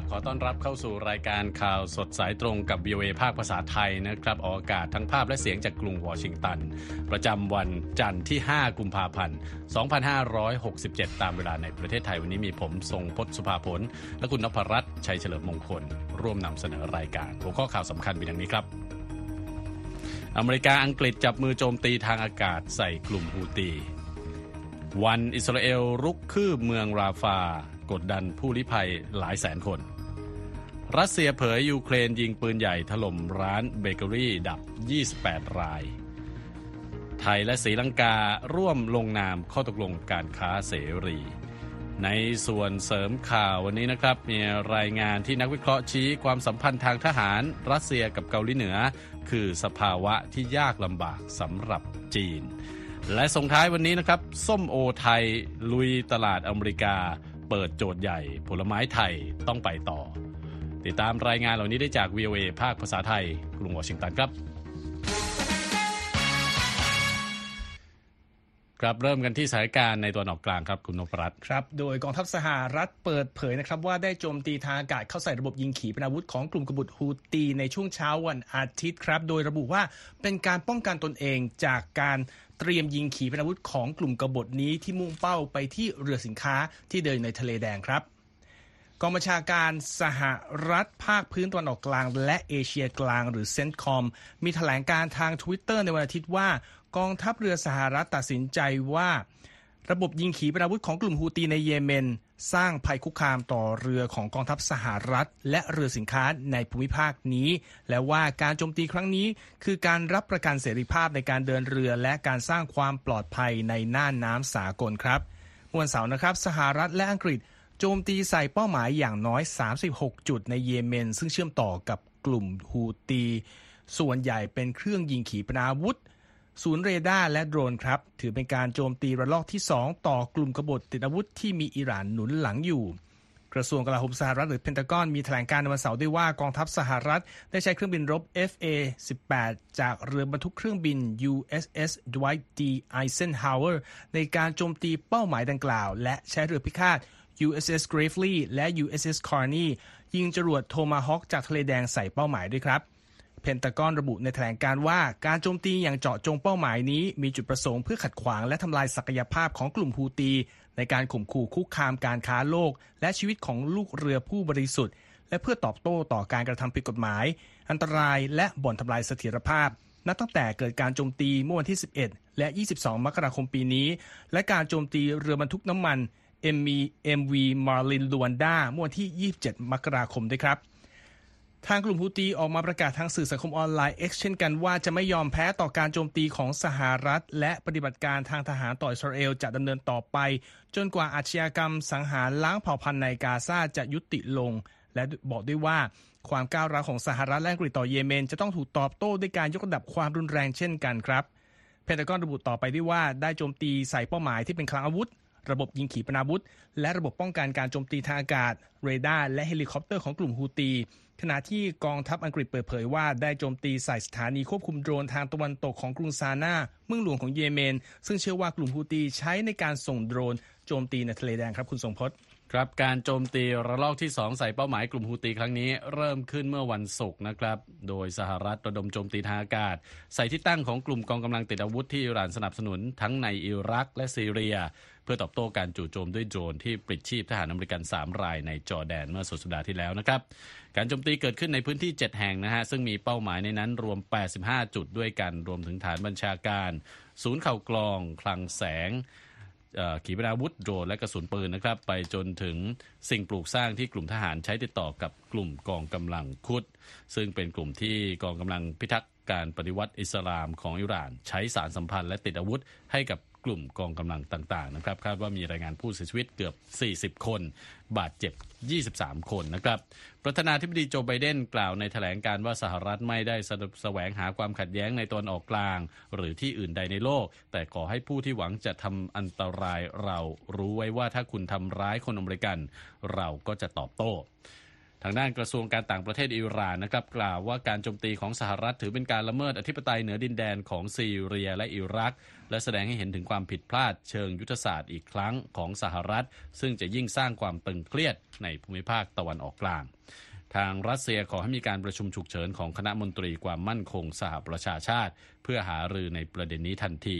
ับขอต้อนรับเข้าสู่รายการข่าวสดสายตรงกับ VOA ภาคภาษาไทยนะครับ ออกอากาศทั้งภาพและเสียงจากกรุงวอชิงตัน ประจำวันจันทร์ที่ 5 กุมภาพันธ์ 2567 ตามเวลาในประเทศไทย วันนี้มีผมทรงพศสุภาผล และคุณนพรัตน์ชัยเฉลิมมงคล ร่วมนำเสนอรายการ หัวข้อข่าวสำคัญเป็นอย่างนี้ครับอเมริกาอังกฤษจับมือโจมตีทางอากาศใส่กลุ่มฮูตี วันอิสราเอลรุกคืบเมืองราฟา กดดันผู้ลี้ภัยหลายแสนคน รัสเซียเผยยูเครนยิงปืนใหญ่ถล่มร้านเบเกอรี่ดับ 28 ราย ไทยและศรีลังการ่วมลงนามข้อตกลงการค้าเสรี ในส่วนเสริมข่าววันนี้นะครับ มีรายงานที่นักวิเคราะห์ชี้ความสัมพันธ์ทางทหารรัสเซียกับเกาหลีเหนือ คือสภาวะที่ยากลำบากสำหรับจีนและส่งท้ายวันนี้นะครับ ส้มโอไทย ลุยตลาดอเมริกา เปิดโจทย์ใหญ่ ผลไม้ไทยต้องไปต่อ ติดตามรายงานเหล่านี้ได้จาก VOA ภาคภาษาไทยกรุงวอชิงตันครับครับเริ่มกันที่สถานการณ์ในตัวนออกกลางครับคุณนพรัตน์ครับโดยกองทัพสหรัฐเปิดเผยนะครับว่าได้โจมตีทางอากาศเข้าใส่ระบบยิงขีปนาวุธของกลุ่มกบฏฮูตีในช่วงเช้าวันอาทิตย์ครับ โดยระบุว่าเป็นการป้องกันตนเองจากการ เตรียมยิงขีปนาวุธของกลุ่มกบฏนี้ที่มุ่งเป้าไปที่เรือสินค้าที่เดินในทะเลแดงครับกองบัญชาการสหรัฐภาคพื้นตะวันออกกลาง และเอเชียกลางหรือเซนต์คอมมีแถลงการทางทวิตเตอร์ในวันอาทิตย์ว่า กองทัพเรือสหรัฐตัดสินใจว่า ระบบยิงขีปนาวุธของกลุ่มฮูตีในเยเมน สร้างภัยคุกคามต่อเรือของกองทัพสหรัฐ และเรือสินค้าในภูมิภาคนี้ และว่าการโจมตีครั้งนี้ คือการรับประกันเสรีภาพในการเดินเรือและการสร้างความปลอดภัยในน่านน้ำสากลครับวันเสาร์นะครับ สหรัฐและอังกฤษโจมตีใส่เป้าหมายอย่างน้อย 36 จุดในเยเมน ซึ่งเชื่อมต่อกับกลุ่มฮูตี ส่วนใหญ่เป็นเครื่องยิงขีปนาวุธ ศูนย์เรดาร์และโดรนครับ ถือเป็นการโจมตีระลอกที่ 2 ต่อกลุ่มกบฏติดอาวุธที่มีอิหร่านหนุนหลังอยู่ กระทรวงกลาโหมสหรัฐหรือเพนทากอนมีแถลงการณ์ในวันเสาร์ด้วยว่ากองทัพสหรัฐ ได้ใช้เครื่องบินรบ FA-18 จากเรือบรรทุกเครื่องบิน USS Dwight D. Eisenhower ในการโจมตีเป้าหมายดังกล่าว และใช้เรือพิฆาต USS Gravely และ USS Carney ยิงจรวดโทมาฮอคจากทะเลแดงใส่เป้าหมายด้วยครับ เพนตากอนระบุในแถลงการณ์ว่าการโจมตีอย่างเจาะจงเป้าหมายนี้ มีจุดประสงค์เพื่อขัดขวางและทำลายศักยภาพของกลุ่มฮูตี ในการข่มขู่คุกคามการค้าโลก และชีวิตของลูกเรือผู้บริสุทธิ์ และเพื่อตอบโต้ต่อการกระทำผิดกฎหมาย อันตรายและบ่อนทำลายเสถียรภาพ นับตั้งแต่เกิดการโจมตีเมื่อวันที่ 11 และ 22 มกราคมปีนี้ และการโจมตีเรือบรรทุกน้ำมัน MV MV Marlin Luanda เมื่อวันที่ 27 มกราคมด้วยครับ ทางกลุ่มฮูตีออกมาประกาศทางสื่อสังคมออนไลน์ X เช่นกันว่าจะไม่ยอมแพ้ต่อการโจมตีของสหรัฐ และปฏิบัติการทางทหารต่ออิสราเอลจะดำเนินต่อไป จนกว่าอาชญากรรมสังหารล้างเผ่าพันธุ์ในกาซาจะยุติลง และบอกด้วยว่าความก้าวร้าวของสหรัฐและอังกฤษต่อเยเมน จะต้องถูกตอบโต้ด้วยการยกระดับความรุนแรงเช่นกันครับเพนทากอนระบุต่อไปด้วยว่าได้โจมตีใส่เป้าหมายที่เป็นคลังอาวุธ ระบบยิงขีปนาวุธ และระบบป้องกันการโจมตีทางอากาศ เรดาร์และเฮลิคอปเตอร์ของกลุ่มฮูตี ขณะที่กองทัพอังกฤษเปิดเผยว่าได้โจมตีใส่สถานีควบคุมโดรนทางตะวันตกของกรุงซานาเมืองหลวงของเยเมน ซึ่งเชื่อว่ากลุ่มฮูตีใช้ในการส่งโดรนโจมตีในทะเลแดงครับคุณทรงพจน์ ครับการโจมตีระลอกที่ 2 ใส่เป้าหมายกลุ่มฮูตีครั้งนี้เริ่มขึ้นเมื่อวันศุกร์นะครับ โดยสหรัฐระดมโจมตีทางอากาศ ใส่ที่ตั้งของกลุ่มกองกำลังติดอาวุธที่อิหร่านสนับสนุนทั้งในอิรักและซีเรีย เพื่อตอบโต้การจู่โจมด้วยโดรนที่ปลิดชีพทหารอเมริกัน 3 รายในจอร์แดนเมื่อสุดสัปดาห์ที่แล้วนะครับ การโจมตีเกิดขึ้นในพื้นที่ 7 แห่งนะฮะซึ่งมีเป้าหมายในนั้นรวม 85 จุดด้วยกันรวมถึงฐานบัญชาการ ศูนย์เข่ากรอง คลังแสง ขีปนาวุธโดรนและกระสุนปืนนะครับ ไปจนถึงสิ่งปลูกสร้างที่กลุ่มทหารใช้ติดต่อกับกลุ่มกองกำลังคุด ซึ่งเป็นกลุ่มที่กองกำลังพิทักษ์การปฏิวัติอิสลามของอิหร่าน ใช้สารสัมพันธ์และติดอาวุธให้กับ กลุ่มกองกำลังต่างๆนะครับคาดว่ามีรายงานผู้เสียชีวิตเกือบ 40 คน บาดเจ็บ 23 คนนะครับประธานาธิบดีโจไบเดนกล่าวในแถลงการว่าสหรัฐไม่ได้แสวงหาความขัดแย้งในตอนออกกลาง หรือที่อื่นใดในโลก แต่ขอให้ผู้ที่หวังจะทำอันตรายเรารู้ไว้ว่าถ้าคุณทำร้ายคนอเมริกัน เราก็จะตอบโต้ ทางด้านกระทรวงการต่างประเทศอิหร่านนะครับกล่าวว่าการโจมตีของสหรัฐถือเป็นการละเมิดอธิปไตยเหนือดินแดนของซีเรียและอิรัก และแสดงให้เห็นถึงความผิดพลาดเชิงยุทธศาสตร์อีกครั้งของสหรัฐ ซึ่งจะยิ่งสร้างความตึงเครียดในภูมิภาคตะวันออกกลางทางรัสเซียขอให้มีการประชุมฉุกเฉินของคณะมนตรีความมั่นคงสหประชาชาติ เพื่อหารือในประเด็นนี้ทันที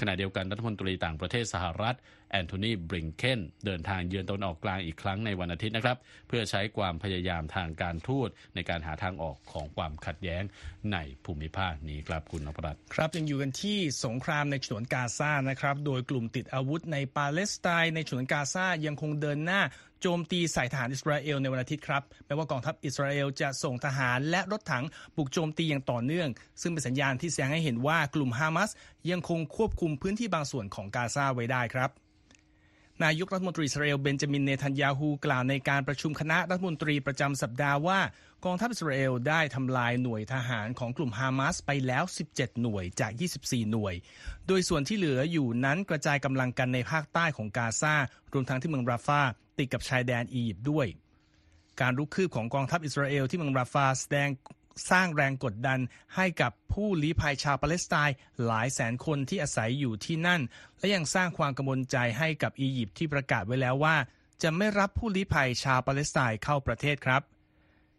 ขณะเดียวกันรัฐมนตรีต่างประเทศสหรัฐ แอนโทนีบริงเคนเดินทางเยือนตะวันออกกลางอีกครั้งในวันอาทิตย์นะครับ เพื่อใช้ความพยายามทางการทูตในการหาทางออกของความขัดแย้งในภูมิภาคนี้ครับคุณนพรัตน์ครับยังอยู่กันที่สงครามในฉนวนกาซานะครับ โดยกลุ่มติดอาวุธในปาเลสไตน์ในฉนวนกาซายังคงเดินหน้าโจมตีใส่ทหารอิสราเอลในวันอาทิตย์ครับแม้ว่ากองทัพอิสราเอลจะส่งทหารและรถถังบุกโจมตีอย่างต่อเนื่อง ซึ่งเป็นสัญญาณที่แสดงให้เห็นว่ากลุ่มฮามาสยังคงควบคุมพื้นที่บางส่วนของกาซาไว้ได้ครับ นายกรัฐมนตรีอิสราเอลเบนจามินเนทันยาฮูกล่าวในการประชุมคณะรัฐมนตรีประจำสัปดาห์ว่ากองทัพอิสราเอลได้ทำลายหน่วยทหารของกลุ่มฮามาสไปแล้ว 17 หน่วยจาก 24 หน่วย โดยส่วนที่เหลืออยู่นั้นกระจายกำลังกันในภาคใต้ของกาซา รวมทั้งที่เมืองราฟาติดกับชายแดนอียิปต์ด้วย การรุกคืบของกองทัพอิสราเอลที่เมืองราฟาแสดง สร้างแรงกดดันให้กับผู้ลี้ภัยชาวปาเลสไตน์หลายแสนคนที่อาศัยอยู่ที่นั่น และยังสร้างความกังวลใจให้กับอียิปต์ที่ประกาศไว้แล้วว่า จะไม่รับผู้ลี้ภัยชาวปาเลสไตน์เข้าประเทศครับ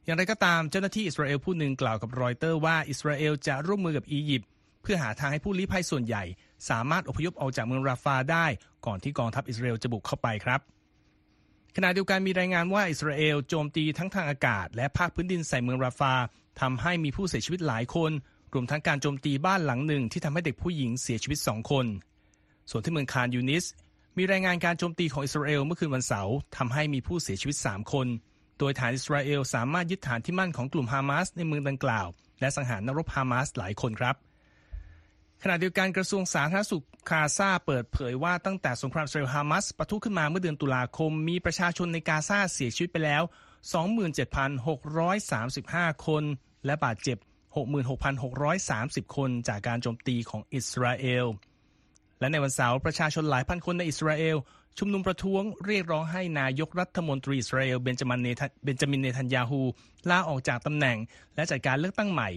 อย่างไรก็ตามเจ้าหน้าที่อิสราเอลผู้หนึ่งกล่าวกับรอยเตอร์ว่าอิสราเอลจะร่วมมือกับอียิปต์เพื่อหาทางให้ผู้ลี้ภัยส่วนใหญ่ สามารถอพยพออกจากเมืองราฟาได้ ก่อนที่กองทัพอิสราเอลจะบุกเข้าไปครับขณะเดียวกันมีรายงานว่าอิสราเอลโจมตีทั้งทางอากาศ และภาคพื้นดินใส่เมืองราฟา ทำให้มีผู้เสียชีวิตหลายคนรวมทั้งการโจมตีบ้านหลังหนึ่งที่ทำให้เด็กผู้หญิงเสียชีวิตสองคน ส่วนที่เมืองคานยูนิส มีรายงานการโจมตีของอิสราเอลเมื่อคืนวันเสาร์ทำให้มีผู้เสียชีวิต 3 คน โดยฐานอิสราเอลสามารถยึดฐานที่มั่นของกลุ่มฮามาสในเมืองดังกล่าว และสังหารนักรบฮามาสหลายคนครับ ขณะเดียวกันกระทรวงสาธารณสุขคาซาเปิดเผยว่าตั้งแต่สงครามอิสราเอลฮามาสปะทุขึ้นมาเมื่อเดือนตุลาคม มีประชาชนในกาซาเสียชีวิตไปแล้ว 27,635 คน และบาดเจ็บ 66,630 คนจากการโจมตีของอิสราเอล และในวันเสาร์ประชาชนหลายพันคนในอิสราเอล ชุมนุมประท้วงเรียกร้องให้นายกรัฐมนตรีอิสราเอลเบนจามินเนทันเบนจามินเนทันยาฮูลาออกจากตำแหน่ง และจัดการเลือกตั้งใหม่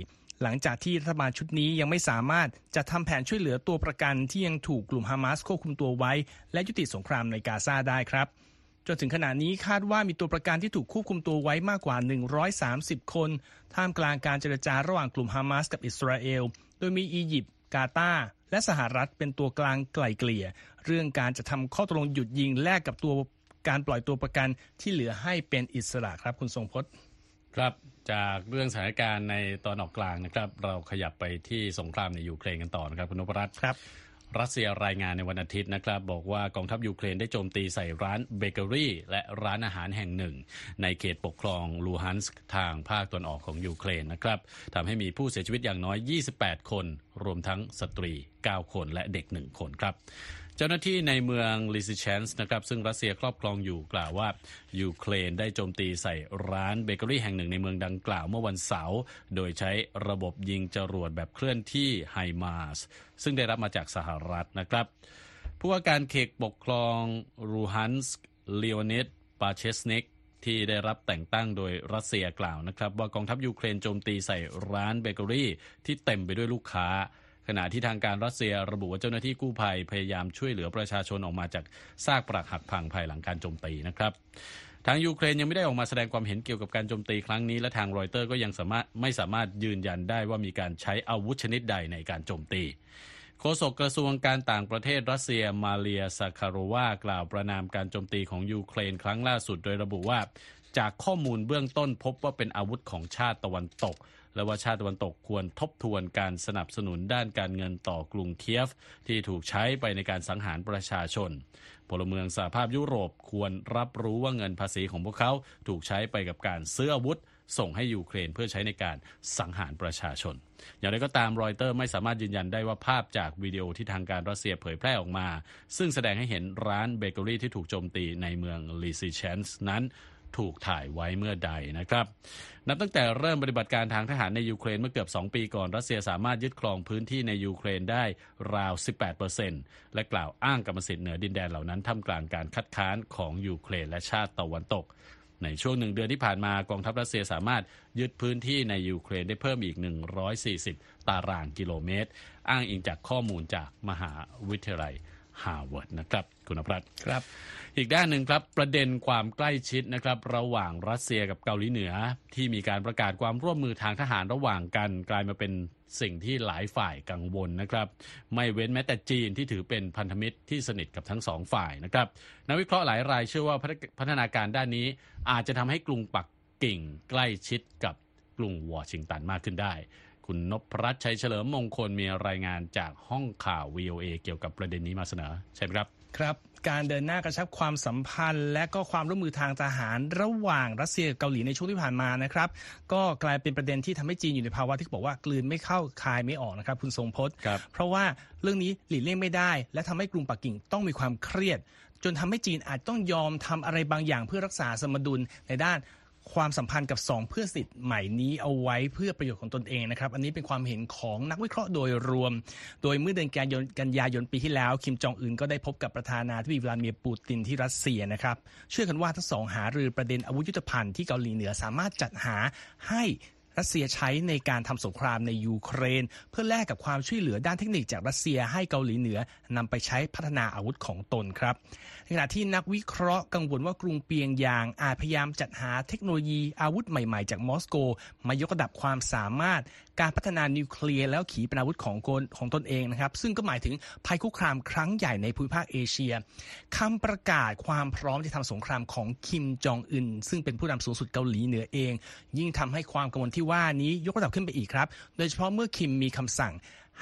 หลังจากที่รัฐบาลชุดนี้ยังไม่สามารถจะทำแผนช่วยเหลือตัวประกันที่ยังถูกกลุ่มฮามาสควบคุมตัวไว้ และยุติสงครามในกาซาได้ครับ จนถึงขณะนี้คาดว่ามีตัวประกันที่ถูกควบคุมตัวไว้มากกว่า 130 คน ท่ามกลางการเจรจาระหว่างกลุ่มฮามาสกับอิสราเอล โดยมีอียิปต์กาตาร์และสหรัฐเป็นตัวกลางไกล่เกลี่ย เรื่องการจะทำข้อตกลงหยุดยิงแลกกับตัวการปล่อยตัวประกันที่เหลือให้เป็นอิสระครับคุณทรงพจน์ครับจากเรื่องสถานการณ์ในตอนออกกลางนะครับ เราขยับไปที่สงครามในยูเครนกันต่อนะครับคุณนพรัตน์ครับ รัสเซียรายงานในวันอาทิตย์นะครับ บอกว่ากองทัพยูเครนได้โจมตีใส่ร้านเบเกอรี่ และร้านอาหารแห่งหนึ่ง ในเขตปกครองลูฮันสทางภาคตะวันออกของยูเครนนะครับทำให้มีผู้เสียชีวิตอย่างน้อย 28 คน รวมทั้งสตรี 9 คนและเด็ก 1 คนครับ เจ้าหน้าที่ในเมืองลิซิเชนส์นะครับซึ่งรัสเซียครอบครองอยู่กล่าวว่ายูเครนได้โจมตีใส่ร้านเบเกอรี่แห่งหนึ่งในเมืองดังกล่าวเมื่อวันเสาร์โดยใช้ระบบยิงจรวดแบบเคลื่อนที่ไฮมาสซึ่งได้รับมาจากสหรัฐนะครับผู้ว่าการเขตปกครองลูฮันสก์เลโอนิดปาเซชนิกที่ได้รับแต่งตั้งโดยรัสเซียกล่าวนะครับ ว่ากองทัพยูเครนโจมตีใส่ร้านเบเกอรี่ที่เต็มไปด้วยลูกค้า ขณะที่ทางการรัสเซียระบุว่าเจ้าหน้าที่กู้ภัยพยายามช่วยเหลือประชาชนออกมาจากซากปรักหักพังภายหลังการโจมตีนะครับทางยูเครนยังไม่ได้ออกมาแสดงความเห็นเกี่ยวกับการโจมตีครั้งนี้และทางรอยเตอร์ก็ยังสามารถไม่สามารถยืนยันได้ว่ามีการใช้อาวุธชนิดใดในการโจมตีโฆษกกระทรวงการต่างประเทศรัสเซียมาเรียซาคาโรวากล่าวประณามการโจมตีของยูเครนครั้งล่าสุดโดยระบุว่า จากข้อมูลเบื้องต้นพบว่าเป็นอาวุธของชาติตะวันตก และว่าชาติตะวันตกควรทบทวนการสนับสนุนด้านการเงินต่อกรุงเคียฟ ที่ถูกใช้ไปในการสังหารประชาชนพลเมืองสหภาพยุโรปควรรับรู้ว่าเงินภาษีของพวกเขาถูกใช้ไปกับการซื้ออาวุธ ส่งให้ยูเครนเพื่อใช้ในการสังหารประชาชน อย่างไรก็ตามรอยเตอร์ไม่สามารถยืนยันได้ว่าภาพจากวิดีโอที่ทางการรัสเซียเผยแพร่ออกมา ซึ่งแสดงให้เห็นร้านเบเกอรี่ที่ถูกโจมตีในเมืองลิซิเชนส์นั้น ถูกถ่ายไว้เมื่อใดนะครับนับตั้งแต่เริ่มปฏิบัติการทางทหารในยูเครนเมื่อเกือบ 2 ปีก่อน รัสเซียสามารถยึดครองพื้นที่ในยูเครนได้ราว 18%และกล่าวอ้างกรรมสิทธิ์เหนือดินแดนเหล่านั้นท่ามกลางการคัดค้านของยูเครนและชาติตะวันตกในช่วงหนึ่งเดือนที่ผ่านมากองทัพรัสเซียสามารถยึดพื้นที่ในยูเครนได้เพิ่มอีก 140 ตารางกิโลเมตร อ้างอิงจากข้อมูลจากมหาวิทยาลัย ฮาร์วาร์ดนะครับคุณอภรัตน์ครับ อีกด้านหนึ่งครับประเด็นความใกล้ชิดนะครับ ระหว่างรัสเซียกับเกาหลีเหนือ ที่มีการประกาศความร่วมมือทางทหารระหว่างกัน กลายมาเป็นสิ่งที่หลายฝ่ายกังวลนะครับ ไม่เว้นแม้แต่จีนที่ถือเป็นพันธมิตรที่สนิทกับทั้งสองฝ่ายนะครับนักวิเคราะห์หลายรายเชื่อว่าพัฒนาการด้านนี้ อาจจะทำให้กรุงปักกิ่งใกล้ชิดกับกรุงวอชิงตันมากขึ้นได้ คุณนพรัตน์ชัยเฉลิมมงคลมีรายงานจากห้องข่าว VOA เกี่ยวกับประเด็นนี้มาเสนอ ใช่ไหมครับครับการเดินหน้ากระชับความสัมพันธ์ และก็ความร่วมมือทางทหารระหว่างรัสเซียกับเกาหลีในช่วงที่ผ่านมานะครับ ก็กลายเป็นประเด็นที่ทำให้จีนอยู่ในภาวะที่บอกว่ากลืนไม่เข้าคายไม่ออกนะครับ คุณทรงพจน์ครับเพราะว่าเรื่องนี้หลีกเลี่ยงไม่ได้ และทำให้กรุงปักกิ่งต้องมีความเครียด จนทำให้จีนอาจต้องยอมทำอะไรบางอย่างเพื่อรักษาสมดุลในด้าน ความสัมพันธ์กับ 2 เพื่อนสนิทใหม่นี้เอาไว้เพื่อประโยชน์ของตนเองนะครับ อันนี้เป็นความเห็นของนักวิเคราะห์โดยรวม โดยเมื่อเดือนกันยายนกันยายนปีที่แล้ว คิมจองอึนก็ได้พบกับประธานาธิบดีวลาดิเมียร์ปูตินที่รัสเซียนะครับเชื่อกันว่าทั้งสองหารือประเด็นอาวุธยุทโธภัณฑ์ที่เกาหลีเหนือสามารถจัดหาให้ รัสเซียใช้ในการทำสงครามในยูเครน เพื่อแลกกับความช่วยเหลือด้านเทคนิคจากรัสเซียให้เกาหลีเหนือนำไปใช้พัฒนาอาวุธของตนครับในขณะที่นักวิเคราะห์กังวลว่ากรุงเปียงยางอาจพยายามจัดหาเทคโนโลยีอาวุธใหม่ๆ จากมอสโก มายกระดับความสามารถ การพัฒนานิวเคลียร์แล้วขีปนาวุธของกนของตนเองนะครับ ซึ่งก็หมายถึงภัยคุกคามครั้งใหญ่ในภูมิภาคเอเชียคำประกาศความพร้อมที่ทำสงครามของคิมจองอึนซึ่งเป็นผู้นำสูงสุดเกาหลีเหนือเอง ยิ่งทำให้ความกังวลที่ว่านี้ยกระดับขึ้นไปอีกครับ โดยเฉพาะเมื่อคิมมีคำสั่ง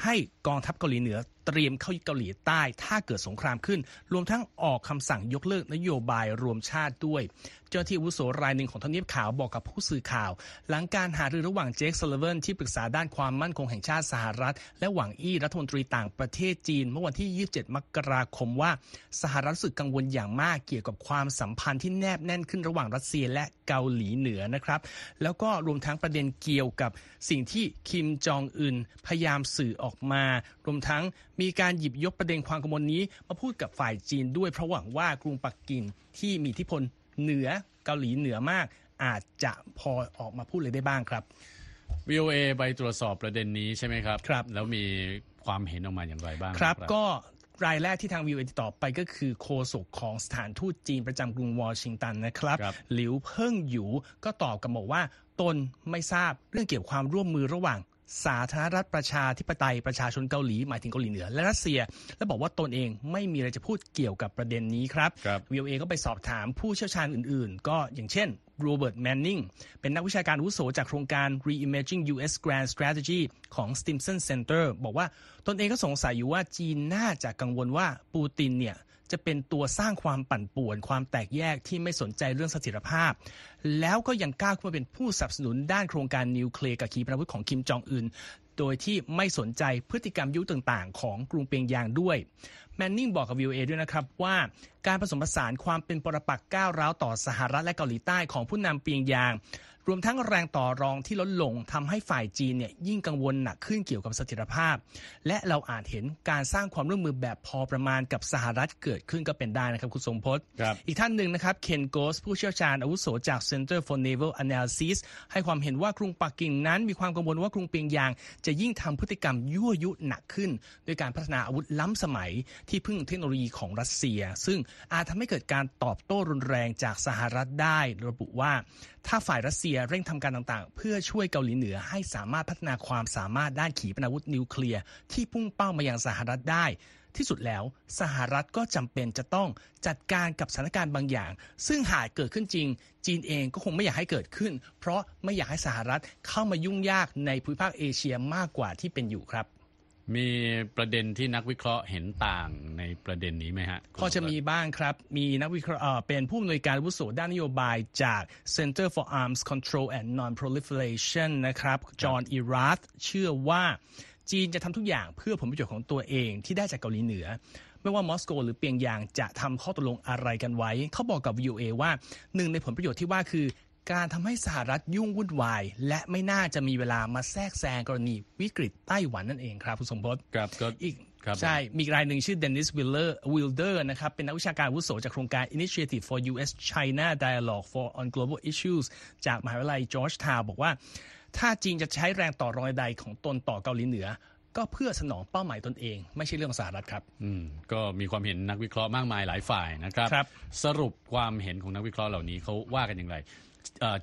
ให้กองทัพเกาหลีเหนือเตรียมเข้าเกาหลีใต้ ถ้าเกิดสงครามขึ้น รวมทั้งออกคำสั่งยกเลิกนโยบายรวมชาติด้วย เจ้าที่อาวุโสรายหนึ่งของทำเนียบขาวบอกกับผู้สื่อข่าว หลังการหารือระหว่างเจคซัลลิแวนที่ปรึกษาด้านความมั่นคงแห่งชาติสหรัฐ และหวังอี้รัฐมนตรีต่างประเทศจีน เมื่อวันที่ 27 มกราคมว่าสหรัฐรู้สึกกังวลอย่างมากเกี่ยวกับความสัมพันธ์ที่แนบแน่นขึ้นระหว่างรัสเซียและเกาหลีเหนือนะครับ แล้วก็รวมทั้งประเด็นเกี่ยวกับสิ่งที่คิมจองอึนพยายามสื่อออกมา รวมทั้งมีการหยิบยกประเด็นความกังวลนี้ มาพูดกับฝ่ายจีนด้วยเพราะหวังว่ากรุงปักกิ่งที่มีอิทธิพลเหนือเกาหลีเหนือมาก อาจจะพอออกมาพูดเลยได้บ้างครับ VOA ไปตรวจสอบประเด็นนี้ใช่ไหมครับครับ แล้วมีความเห็นออกมาอย่างไรบ้างครับ ก็รายแรกที่ทางวิวติดต่อไปก็คือโฆษกของสถานทูตจีนประจำกรุงวอชิงตันนะครับครับหลิวเพิ่งหยูก็ตอบกับบอกว่า ตนไม่ทราบเรื่องเกี่ยวกับความร่วมมือระหว่าง สาธารณรัฐประชาธิปไตยประชาชนเกาหลีหมายถึงเกาหลีเหนือและรัสเซีย และบอกว่าตนเองไม่มีอะไรจะพูดเกี่ยวกับประเด็นนี้ครับครับวิวเอก็ไปสอบถามผู้เชี่ยวชาญอื่นๆ ก็อย่างเช่น โรเบิร์ตแมนนิงเป็นนักวิชาการวุโสจากโครงการ Reimaging U.S. Grand Strategy ของ Stimson Center บอกว่าตนเองก็สงสัยอยู่ว่าจีนน่าจะกังวลว่าปูตินเนี่ยจะเป็นตัวสร้างความปั่นป่วน ความแตกแยกที่ไม่สนใจเรื่องเสถียรภาพ แล้วก็ยังกล้าขึ้นมาเป็นผู้สนับสนุนด้านโครงการนิวเคลียร์กับขีปนาวุธของคิมจองอึนโดยที่ไม่สนใจพฤติกรรมยุคต่างๆ ของกรุงเปียงยางด้วยแมนนิงบอกกับ VOA ด้วยนะครับว่าการผสมผสานความเป็นปรปักษ์ก้าวร้าวต่อสหรัฐและเกาหลีใต้ของผู้นำเปียงยาง รวมทั้งแรงต่อรองที่ลดลงทำให้ฝ่ายจีนเนี่ยยิ่งกังวลหนักขึ้นเกี่ยวกับเสถียรภาพ และเราอาจเห็นการสร้างความร่วมมือแบบพอประมาณกับสหรัฐเกิดขึ้นก็เป็นได้นะครับคุณสมพศครับอีกท่านหนึ่งนะครับเคนโกสผู้เชี่ยวชาญอาวุโสจาก Center for Naval Analysis ให้ความเห็นว่ากรุงปักกิ่งนั้นมีความกังวลว่ากรุงเปียงยาง จะยิ่งทำพฤติกรรมยั่วยุหนักขึ้นโดยการพัฒนาอาวุธล้ำสมัยที่พึ่งเทคโนโลยีของรัสเซีย ซึ่งอาจทำให้เกิดการตอบโต้รุนแรงจากสหรัฐได้ ระบุว่า ถ้าฝ่ายรัสเซียเร่งทำการต่างๆ เพื่อช่วยเกาหลีเหนือให้สามารถพัฒนาความสามารถด้านขีปนาวุธนิวเคลียร์ที่พุ่งเป้ามายังสหรัฐได้ที่สุดแล้วสหรัฐก็จำเป็นจะต้องจัดการกับสถานการณ์บางอย่าง ซึ่งหากเกิดขึ้นจริง จีนเองก็คงไม่อยากให้เกิดขึ้น เพราะไม่อยากให้สหรัฐเข้ามายุ่งยากในภูมิภาคเอเชียมากกว่าที่เป็นอยู่ครับ มีประเด็นที่นักวิเคราะห์เห็นต่างในประเด็นนี้ไหมฮะพอจะมีบ้างครับ มีนักวิเคราะห์เอ่อเป็นผู้อำนวยการอาวุโสด้านนโยบายจาก Center for Arms Control and Non-Proliferation นะครับ จอห์นอีรัตเชื่อว่าจีนจะทำทุกอย่างเพื่อผลประโยชน์ของตัวเองที่ได้จากเกาหลีเหนือ ไม่ว่ามอสโกหรือเปียงยางจะทำข้อตกลงอะไรกันไว้ เขาบอกกับ VOA ว่าหนึ่งในผลประโยชน์ที่ว่าคือ การทำให้สหรัฐยุ่งวุ่นวาย และไม่น่าจะมีเวลามาแทรกแซงกรณีวิกฤตไต้หวันนั่นเองครับคุณทรงพจน์ครับก็อีกครับผมใช่ มีอีกรายหนึ่งชื่อเดนิสวิลเลอร์วิลเดอร์นะครับ เป็นนักวิชาการอาวุโสจากโครงการ Initiative for U.S. China Dialogue for on Global Issues จากมหาวิทยาลัยจอร์จทาวน์บอกว่า ถ้าจีนจะใช้แรงต่อรองใดๆของตนต่อเกาหลีเหนือ ก็เพื่อสนองเป้าหมายตนเอง ไม่ใช่เรื่องของสหรัฐครับ อืม ก็มีความเห็นนักวิเคราะห์มากมายหลายฝ่ายนะครับครับสรุปความเห็นของนักวิเคราะห์เหล่านี้เขาว่ากันอย่างไรเอ่อ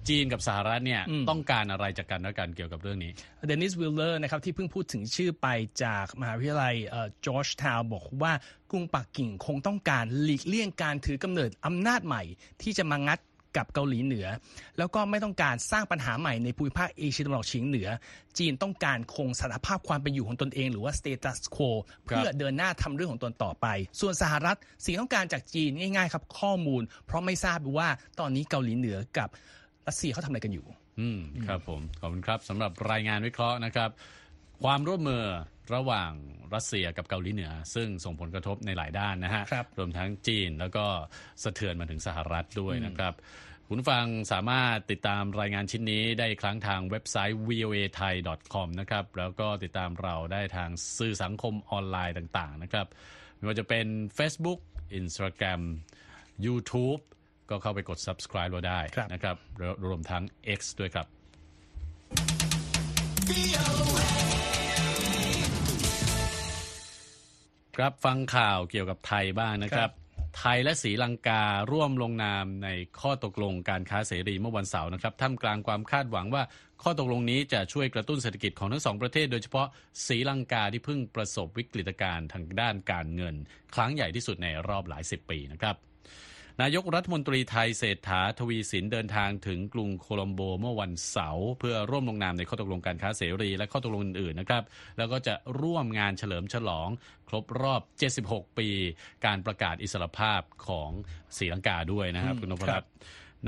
จีนกับสหรัฐเนี่ยต้องการอะไรจากกันและกันเกี่ยวกับเรื่องนี้เดนิสวิลเลอร์นะครับที่เพิ่งพูดถึงชื่อไปจากมหาวิทยาลัยจอร์จทาวน์บอกว่ากรุงปักกิ่งคงต้องการหลีกเลี่ยงการถือกำเนิดอำนาจใหม่ ที่จะมางัด กับเกาหลีเหนือ แล้วก็ไม่ต้องการสร้างปัญหาใหม่ในภูมิภาคเอเชียตะวันออกเฉียงเหนือ จีนต้องการคงสถานภาพความเป็นอยู่ของตนเอง หรือว่า status quo เพื่อเดินหน้าทำเรื่องของตนต่อไป ส่วนสหรัฐสิ่งต้องการจากจีนง่ายๆครับข้อมูล เพราะไม่ทราบว่าตอนนี้เกาหลีเหนือกับรัสเซียเขาทำอะไรกันอยู่ อืมครับผมขอบคุณครับสำหรับรายงานวิเคราะห์นะครับ ความร่วมมือ ระหว่างรัสเซียกับเกาหลีเหนือ ซึ่งส่งผลกระทบในหลายด้านนะฮะครับรวมทั้งจีนแล้วก็สะเทือนมาถึงสหรัฐด้วยนะครับ คุณผู้ฟังสามารถติดตามรายงานชิ้นนี้ได้อีกครั้งทางเว็บไซต์ voa thai com นะครับแล้วก็ติดตามเราได้ทางสื่อสังคมออนไลน์ต่างๆนะครับไม่ว่าจะเป็น Facebook Instagram YouTube ก็เข้าไปกด subscribe เราได้ครับนะครับแล้วรวมทั้ง X ด้วยครับ ครับฟังข่าวเกี่ยวกับไทยบ้างนะครับ ไทยและศรีลังการ่วมลงนามในข้อตกลงการค้าเสรีเมื่อวันเสาร์นะครับท่ามกลางความคาดหวังว่าข้อตกลงนี้จะช่วยกระตุ้นเศรษฐกิจของทั้งสองประเทศ โดยเฉพาะศรีลังกาที่เพิ่งประสบวิกฤตการณ์ทางด้านการเงิน ครั้งใหญ่ที่สุดในรอบหลายสิบปีนะครับ นายกรัฐมนตรีไทยเศรษฐาทวีสินเดินทางถึงกรุงโคลัมโบเมื่อวันเสาร์เพื่อร่วมลงนามในข้อตกลงการค้าเสรีและข้อตกลงอื่นๆนะครับ แล้วก็จะร่วมงานเฉลิมฉลอง ครบรอบ 76 ปี การประกาศอิสรภาพของศรีลังกาด้วยนะครับคุณนพครัรัตบน์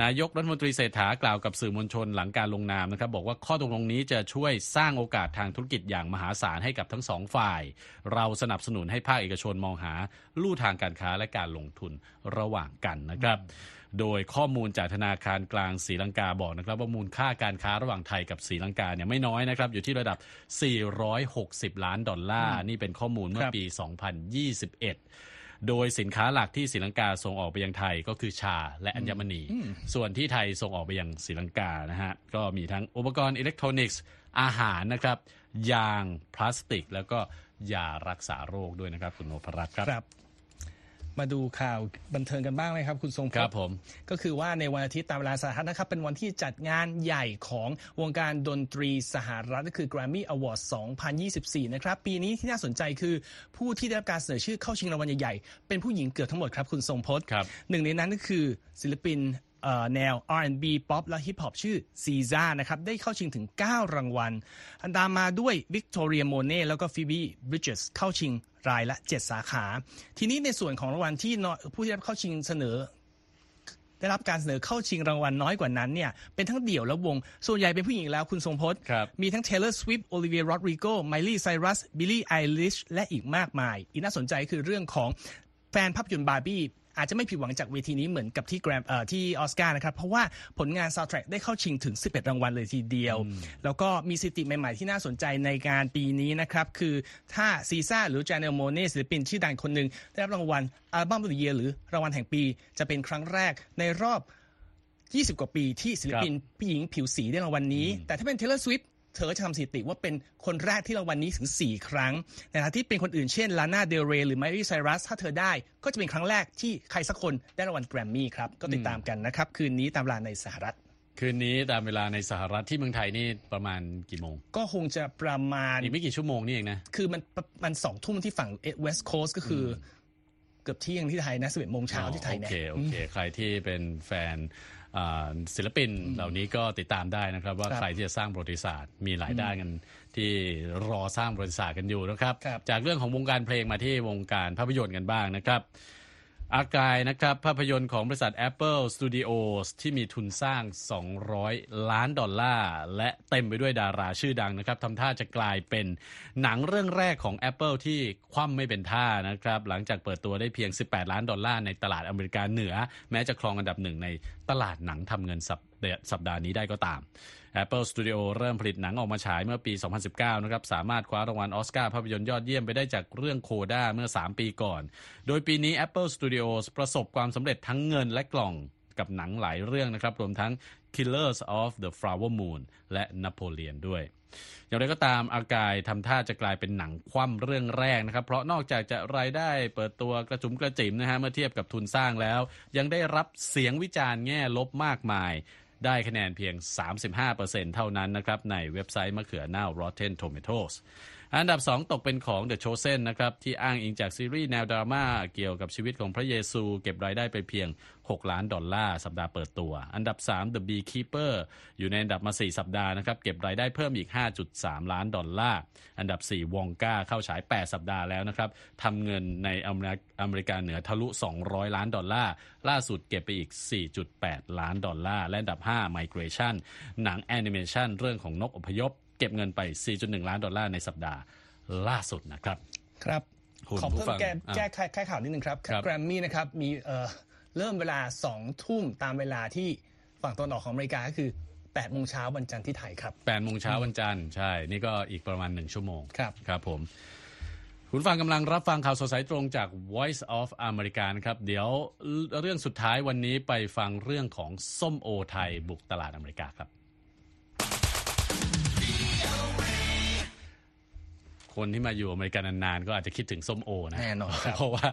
นายกรัฐมนตรีเศรษฐากล่าวกับสื่อมวลชนหลังการลงนามนะครับ บอกว่าข้อตกลงนี้จะช่วยสร้างโอกาสทางธุรกิจอย่างมหาศาลให้กับทั้งสองฝ่าย เราสนับสนุนให้ภาคเอกชนมองหาลู่ทางการค้าและการลงทุนระหว่างกันนะครับ โดยข้อมูลจากธนาคารกลางศรีลังกาบอกนะครับ ว่ามูลค่าการค้าระหว่างไทยกับศรีลังกาเนี่ยไม่น้อยนะครับ อยู่ที่ระดับ 460 ล้านดอลลาร์นี่เป็นข้อมูลเมื่อครับปี 2021 โดยสินค้าหลักที่ศรีลังกาส่งออกไปยังไทยก็คือชาและอัญมณี ส่วนที่ไทยส่งออกไปยังศรีลังกานะฮะก็มีทั้งอุปกรณ์อิเล็กทรอนิกส์อาหารนะครับ ยางพลาสติก แล้วก็ยารักษาโรคด้วยนะครับ คุณโนภรัตน์ครับครับ มาดูข่าวบันเทิงกันบ้างไหมครับ คุณทรงพคจรับน์ผม ก็คือว่าในวันอาทิตย์ตามเวลาสหรัฐนะครับ เป็นวันที่จัดงานใหญ่ของวงการดนตรีสหรัฐก็คือ Grammy Awards 2024 นะครับ ปีนี้ที่น่าสนใจคือผู้ที่ได้รับการเสนอชื่อเข้าชิงรางวัลใหญ่ๆ เป็นผู้หญิงเกือบทั้งหมดครับคุณทรงพจน์ครับหนึ่งในนั้นก็คือศิลปินเอ่อแนว R&B ป๊อปและฮิปฮอปชื่อ SZA นะครับ ได้เข้าชิงถึง 9 รางวัล อันตามมาด้วยวิกตอเรียโมเน่แล้วก็ฟีบีบริดเจอร์สเข้าชิง รายละ 7 สาขา ทีนี้ในส่วนของรางวัลที่น้อยผู้ที่ได้รับเข้าชิงเสนอ ได้รับการเสนอเข้าชิงรางวัลน้อยกว่านั้นเนี่ยเป็นทั้งเดี่ยวและวง ส่วนใหญ่เป็นผู้หญิงแล้วคุณทรงพจน์ครับมีทั้ง Taylor Swift Olivia Rodrigo Miley Cyrus Billie Eilish และอีกมากมาย อีกน่าสนใจคือเรื่องของแฟนภาพยนตร์บาร์บี้ อาจจะไม่ผิดหวังจากเวทีนี้เหมือนกับที่แกรมเอ่อที่ออสการ์นะครับ เพราะว่าผลงานซาว d t ท a c k ได้เข้าชิงถึง 11 รางวัลเลยทีเดียว แล้วก็มีสถิติใหม่ๆ ที่น่าสนใจในการปีนี้นะครับ คือถ้าซีซ่าหรือจ a น e l โมเน่ศิลปินชื่อดังคนหนึ่งได้รับรางวัลอัลบั้ม of the year หรือรางวัลแห่งปีจะเป็นครั้งแรกในรอบ 20 กว่าปีที่ศิลปินผู้หญิงผิวสีได้รางวัลนี้ แต่ถ้าเป็น Taylor Swift เธอก็จะทำสถิติว่าเป็นคนแรกที่รางวัลนี้ถึง 4 ครั้งในขณะที่เป็นคนอื่นเช่นลาน่าเดลเรหรือไมรี่ไซรัสถ้าเธอได้ก็จะเป็นครั้งแรกที่ใครสักคนได้รางวัลแกรมมี่ครับ ก็ติดตามกันนะครับ คืนนี้ตามเวลาในสหรัฐ คืนนี้ตามเวลาในสหรัฐที่เมืองไทยนี่ประมาณกี่โมง ก็คงจะประมาณอีกไม่กี่ชั่วโมงนี่เองนะคือมันมันสองทุ่มที่ฝั่งเวสต์โคสก็คืออเกือบเที่ยงที่ไทยนะสิบเอ็ดโมงเช้าที่ไทยโอเนี่ยเคโอเค ใครที่เป็นแฟนอ่า ศิลปินเหล่านี้ก็ติดตามได้นะครับ ว่าครับใครที่จะสร้างประวัติศาสตร์ มีหลายด้านกันที่รอสร้างประวัติศาสตร์กันอยู่นะครับครับจากเรื่องของวงการเพลงมาที่วงการภาพยนตร์กันบ้างนะครับ อากายนะครับภาพยนตร์ของบริษัท Apple Studios ที่มีทุนสร้าง 200 ล้านดอลลาร์ และเต็มไปด้วยดาราชื่อดังนะครับทำท่าจะกลายเป็นหนังเรื่องแรกของ Apple ที่คว่ำไม่เป็นท่านะครับ หลังจากเปิดตัวได้เพียง 18 ล้านดอลลาร์ในตลาดอเมริกาเหนือ แม้จะครองอันดับหนึ่งในตลาดหนังทำเงินสัป สัปดาห์นี้ได้ก็ตาม Apple Studio เริ่มผลิตหนังออกมาฉายเมื่อปี 2019 นะครับ สามารถคว้ารางวัลออสการ์ภาพยนตร์ยอดเยี่ยมไปได้จากเรื่องโคด้าเมื่อ 3 ปีก่อน โดยปีนี้ Apple Studios ประสบความสำเร็จทั้งเงินและกล่องกับหนังหลายเรื่องนะครับ รวมทั้ง Killers of the Flower Moon และ Napoleon ด้วยอย่างไรก็ตามอากายทำท่าจะกลายเป็นหนังคว่ำเรื่องแรกนะครับ เพราะนอกจากจะรายได้เปิดตัวกระจุมกระจิ๋มนะฮะเมื่อเทียบกับทุนสร้างแล้ว ยังได้รับเสียงวิจารณ์แง่ลบมากมาย ได้คะแนนเพียง 35%เท่านั้นนะครับในเว็บไซต์มะเขือเน่า Rotten Tomatoes อันดับ 2 ตกเป็นของ The Chosen นะครับที่อ้างอิงจากซีรีส์แนวดราม่าเกี่ยวกับชีวิตของพระเยซู เก็บรายได้ไปเพียง 6 ล้านดอลลาร์สัปดาห์เปิดตัว อันดับ 3 The Beekeeper อยู่ในอันดับมา 4 สัปดาห์นะครับเก็บรายได้เพิ่มอีก 5.3 ล้านดอลลาร์อันดับ 4 Wonka เข้าฉาย 8 สัปดาห์แล้วนะครับทำเงินในอเมริกาเหนือทะลุ 200 ล้านดอลลาร์ล่าสุดเก็บไปอีก 4.8 ล้านดอลลาร์และอันดับ 5 Migration หนังแอนิเมชันเรื่องของนกอพยพ เก็บเงินไป 4.1 ล้านดอลลาร์ในสัปดาห์ล่าสุดนะครับ ครับคุณขอผู้เพิ่มฟังแก้อะแก้ไขแค่ข่าวนิดนึงครับครับแกรมมี่นะครับมีเอ่อเริ่มเวลาสองทุ่มตามเวลาที่ฝั่งตะวันออกของอเมริกาก็คือ8โมงเช้าวันจันทร์ที่ไทยครับ8โมงเช้าวันจันทร์ใช่ นี่ก็อีกประมาณ 1 ชั่วโมงครับครับผมคุณฟังกำลังรับฟังข่าวสดสายตรงจาก Voice of America นะครับ เดี๋ยวเรื่องสุดท้ายวันนี้ไปฟังเรื่องของส้มโอไทยบุกตลาดอเมริกาครับ คนที่มาอยู่อเมริกานานๆก็อาจจะคิดถึงส้มโอนะแน่นอนครับเพราะว่า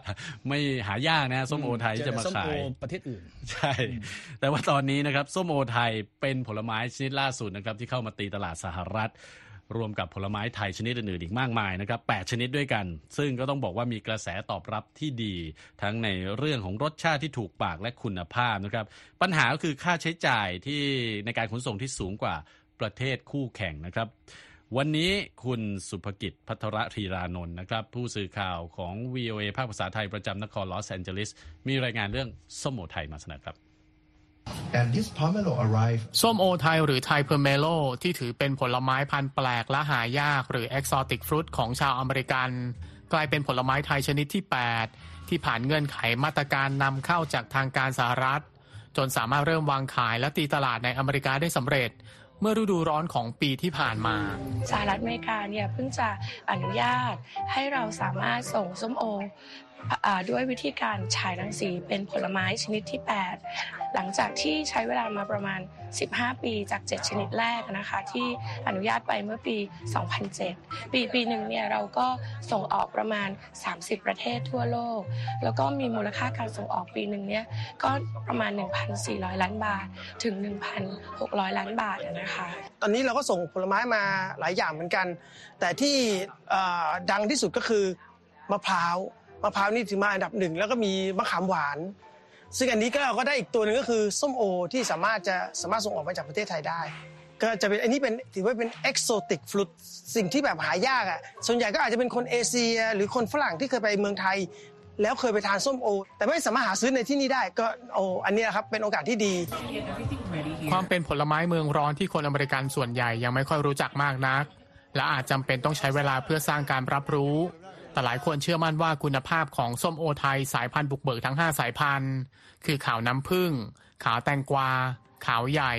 ไม่หายากนะส้มโอไทยที่จะมาเอแต่ส้ขายโอประเทศอื่น ใช่ แต่ว่าตอนนี้นะครับส้มโอไทยเป็นผลไม้ชนิดล่าสุดนะครับที่เข้ามาตีตลาดสหรัฐรวมกับผลไม้ไทยชนิดอื่นๆอีกมากมายนะครับ 8 ชนิดด้วยกัน ซึ่งก็ต้องบอกว่ามีกระแสตอบรับที่ดี ทั้งในเรื่องของรสชาติที่ถูกปากและคุณภาพนะครับ ปัญหาก็คือค่าใช้จ่ายที่ในการขนส่งที่สูงกว่าประเทศคู่แข่งนะครับ วันนี้คุณสุภกิจพัทรธีรานนท์นะครับ ผู้สื่อข่าวของ VOA ภาคภาษาไทยประจำนครลอสแอนเจลิส มีรายงานเรื่องส้มโอไทยมาเสนอครับ And this pomelo arrived ส้มโอไทยหรือ Thai Pomelo ที่ถือเป็นผลไม้พันธุ์แปลกและหายากหรือ Exotic Fruit ของชาวอเมริกัน กลายเป็นผลไม้ไทยชนิดที่ 8 ที่ผ่านเงื่อนไขมาตรการนำเข้าจากทางการสหรัฐ จนสามารถเริ่มวางขายและตีตลาดในอเมริกาได้สำเร็จ เมื่อฤดูร้อนของปีที่ผ่านมา สหรัฐอเมริกาเนี่ยเพิ่งจะอนุญาตให้เราสามารถส่งส้มโอ ด้วยวิธีการฉายรังสีเป็นผลไม้ชนิดที่ 8 หลังจากที่ใช้เวลามาประมาณ 15 ปีจาก 7 ชนิดแรกนะคะที่อนุญาตไปเมื่อปี 2007 ปีปีหนึ่งเนี่ยเราก็ส่งออกประมาณ 30 ประเทศทั่วโลก แล้วก็มีมูลค่าการส่งออกปีหนึ่งเนี่ยก็ประมาณ 1,400 ล้านบาทถึง 1,600 ล้านบาทนะคะตอนนี้เราก็ส่งผลไม้มาหลายอย่างเหมือนกัน แต่ที่ดังที่สุดก็คือมะพร้าว มะพร้าวนี่ถือมาอันดับหนึ่งแล้วก็มีมะขามหวาน ซึ่งอันนี้ก็เราก็ได้อีกตัวหนึ่งก็คือส้มโอที่สามารถจะสามารถส่งออกมาจากประเทศไทยได้ ก็จะเป็นอันนี้เป็นถือว่าเป็น exotic fruit สิ่งที่แบบหายากอะส่วนใหญ่ก็อาจจะเป็นคนเอเชีย หรือคนฝรั่งที่เคยไปเมืองไทย แล้วเคยไปทานส้มโอ แต่ไม่สามารถหาซื้อในที่นี่ได้ก็โออันนี้ครับเป็นโอกาสที่ดี ความเป็นผลไม้เมืองร้อนที่คนอเมริกันส่วนใหญ่ยังไม่ค่อยรู้จักมากนัก และอาจจำเป็นต้องใช้เวลาเพื่อสร้างการรับรู้ แต่หลายคนเชื่อมั่นว่าคุณภาพของส้มโอไทยสายพันธุ์บุกเบิกทั้ง 5 สายพันธุ์ คือขาวน้ำผึ้งขาวแตงกวา ขาวใหญ่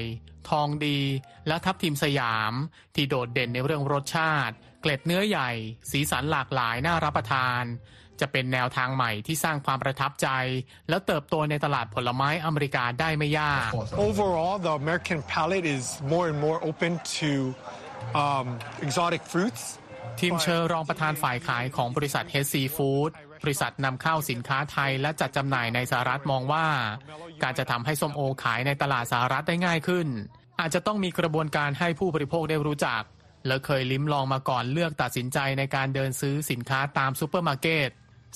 ทองดี และทับทิมสยาม ที่โดดเด่นในเรื่องรสชาติ เกล็ดเนื้อใหญ่ สีสันหลากหลายน่ารับประทาน จะเป็นแนวทางใหม่ที่สร้างความประทับใจ และเติบโตในตลาดผลไม้อเมริกาได้ไม่ยาก Overall, the American palate is more and more open to um, exotic fruits. ทีมเชอร์รองประธานฝ่ายขายของบริษัทเฮซีฟู้ดบริษัทนำเข้าสินค้าไทยและจัดจำหน่ายในสหรัฐมองว่า การจะทำให้ส้มโอขายในตลาดสหรัฐได้ง่ายขึ้น อาจจะต้องมีกระบวนการให้ผู้บริโภคได้รู้จัก และเคยลิ้มลองมาก่อนเลือกตัดสินใจในการเดินซื้อสินค้าตามซูเปอร์มาร์เก็ต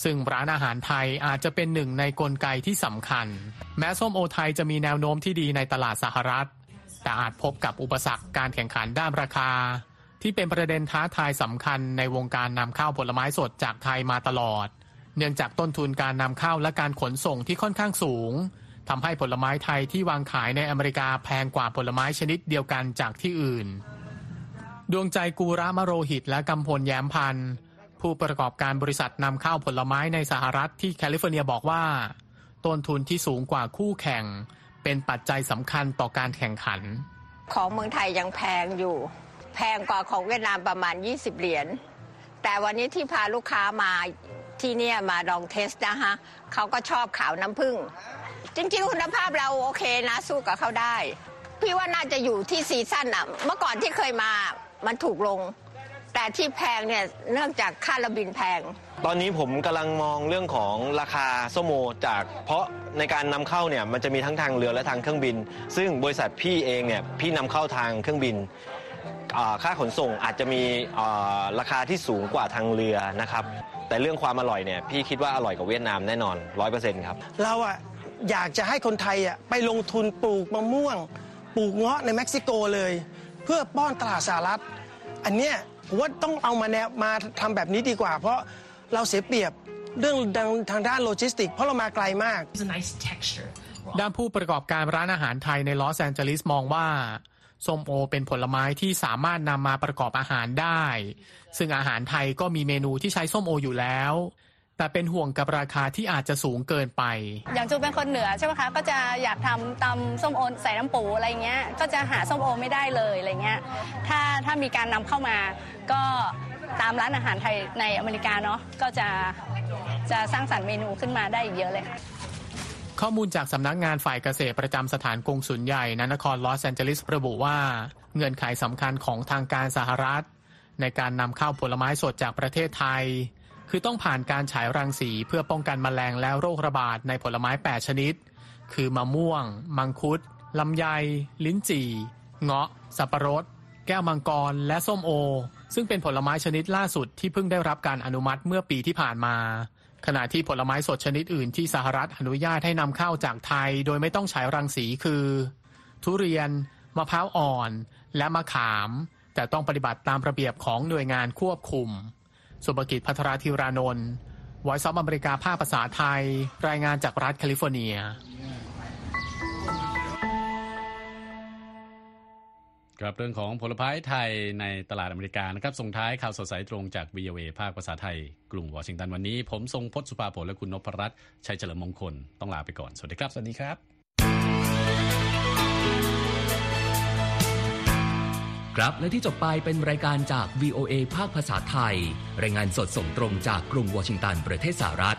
ซึ่งร้านอาหารไทยอาจจะเป็นหนึ่งในกลไกที่สำคัญ แม้ส้มโอไทยจะมีแนวโน้มที่ดีในตลาดสหรัฐ แต่อาจพบกับอุปสรรคการแข่งขันด้านราคา ที่เป็นประเด็นท้าทายสำคัญในวงการนำเข้าผลไม้สดจากไทยมาตลอด เนื่องจากต้นทุนการนำเข้าและการขนส่งที่ค่อนข้างสูงทำให้ผลไม้ไทยที่วางขายในอเมริกาแพงกว่าผลไม้ชนิดเดียวกันจากที่อื่น ดวงใจกูระมโรหิตและกำพลแย้มพันธ์ผู้ประกอบการบริษัทนำเข้าผลไม้ในสหรัฐที่แคลิฟอร์เนียบอกว่า ต้นทุนที่สูงกว่าคู่แข่ง เป็นปัจจัยสำคัญต่อการแข่งขัน ของเมืองไทยยังแพงอยู่ แพงกว่าของเวียดนามประมาณ 20 เหรียญ แต่วันนี้ที่พาลูกค้ามาที่เนี่ยมาลองเทสนะคะเขาก็ชอบขาวน้ำผึ้ง จริงๆ คุณภาพเราโอเคนะสู้กับเขาได้ พี่ว่าน่าจะอยู่ที่ซีซั่นอะเมื่อก่อนที่เคยมามันถูกลง แต่ที่แพงเนี่ยเนื่องจากค่าระบินแพง ตอนนี้ผมกำลังมองเรื่องของราคาส้มโอจาก เพราะในการนำเข้าเนี่ยมันจะมีทั้งทางเรือและทางเครื่องบิน ซึ่งบริษัทพี่เองเนี่ยพี่นำเข้าทางเครื่องบิน ค่าขนส่งอาจจะมีอ่าราคาที่สูงกว่าทางเรือนะครับ แต่เรื่องความอร่อยเนี่ยพี่คิดว่าอร่อยกว่าเวียดนามแน่นอน100%ครับ เราอะอยากจะให้คนไทยอะไปลงทุนปลูกมะม่วง ปลูกเงาะในเม็กซิโกเลย เพื่อป้อนตลาดสหรัฐ อันเนี้ยผมว่าต้องเอามาแนวมาทำแบบนี้ดีกว่า เพราะเราเสียเปรียบเรื่องทางด้านโลจิสติก เพราะเรามาไกลมาก It's a nice texture. ด้านผู้ประกอบการร้านอาหารไทยในลอสแอนเจลิสมองว่า ส้มโอเป็นผลไม้ที่สามารถนำมาประกอบอาหารได้ ซึ่งอาหารไทยก็มีเมนูที่ใช้ส้มโออยู่แล้ว แต่เป็นห่วงกับราคาที่อาจจะสูงเกินไป อย่างจูเป็นคนเหนือใช่ไหมคะ ก็จะอยากทำตำส้มโอใส่น้ำปูอะไรเงี้ย ก็จะหาส้มโอไม่ได้เลยอะไรเงี้ย ถ้าถ้ามีการนำเข้ามาก็ตามร้านอาหารไทยในอเมริกาเนาะ ก็จะจะสร้างสรรค์เมนูขึ้นมาได้อีกเยอะเลยค่ะ ข้อมูลจากสำนักงานฝ่ายเกษตรประจำสถานกงสุลใหญ่ณนครลอสแอนเจลิสระบุว่าเงื่อนไขสำคัญของทางการสหรัฐ ในการนำเข้าผลไม้สดจากประเทศไทย คือต้องผ่านการฉายรังสีเพื่อป้องกันแมลงและโรคระบาดในผลไม้ 8 ชนิด คือมะม่วง มังคุดลำไย ลิ้นจี่ เงาะ สับปะรด แก้วมังกร และส้มโอ ซึ่งเป็นผลไม้ชนิดล่าสุดที่เพิ่งได้รับการอนุมัติเมื่อปีที่ผ่านมา ขณะที่ผลไม้สดชนิดอื่นที่สหรัฐอนุญาตให้นำเข้าจากไทย โดยไม่ต้องฉายรังสีคือ ทุเรียน มะพร้าวอ่อน และมะขาม แต่ต้องปฏิบัติตามระเบียบของหน่วยงานควบคุม สุภกิจพัทราธิรานนท์ไวซ์ซอมอเมริกาภาคภาษาไทย รายงานจากรัฐแคลิฟอร์เนีย ครับเรื่องของผลไม้ไทยในตลาดอเมริกานะครับส่งท้ายข่าวสดสายตรงจาก VOA ภาคภาษาไทย กรุงวอชิงตันวันนี้ ผมทรงพจน์สุภาผลและคุณนพรัตน์ชัยเฉลิมมงคล ต้องลาไปก่อน สวัสดีครับ สวัสดีครับครับและที่จบไปเป็นรายการจาก VOA ภาคภาษาไทย รายงานสดส่งตรงจากกรุงวอชิงตันประเทศสหรัฐ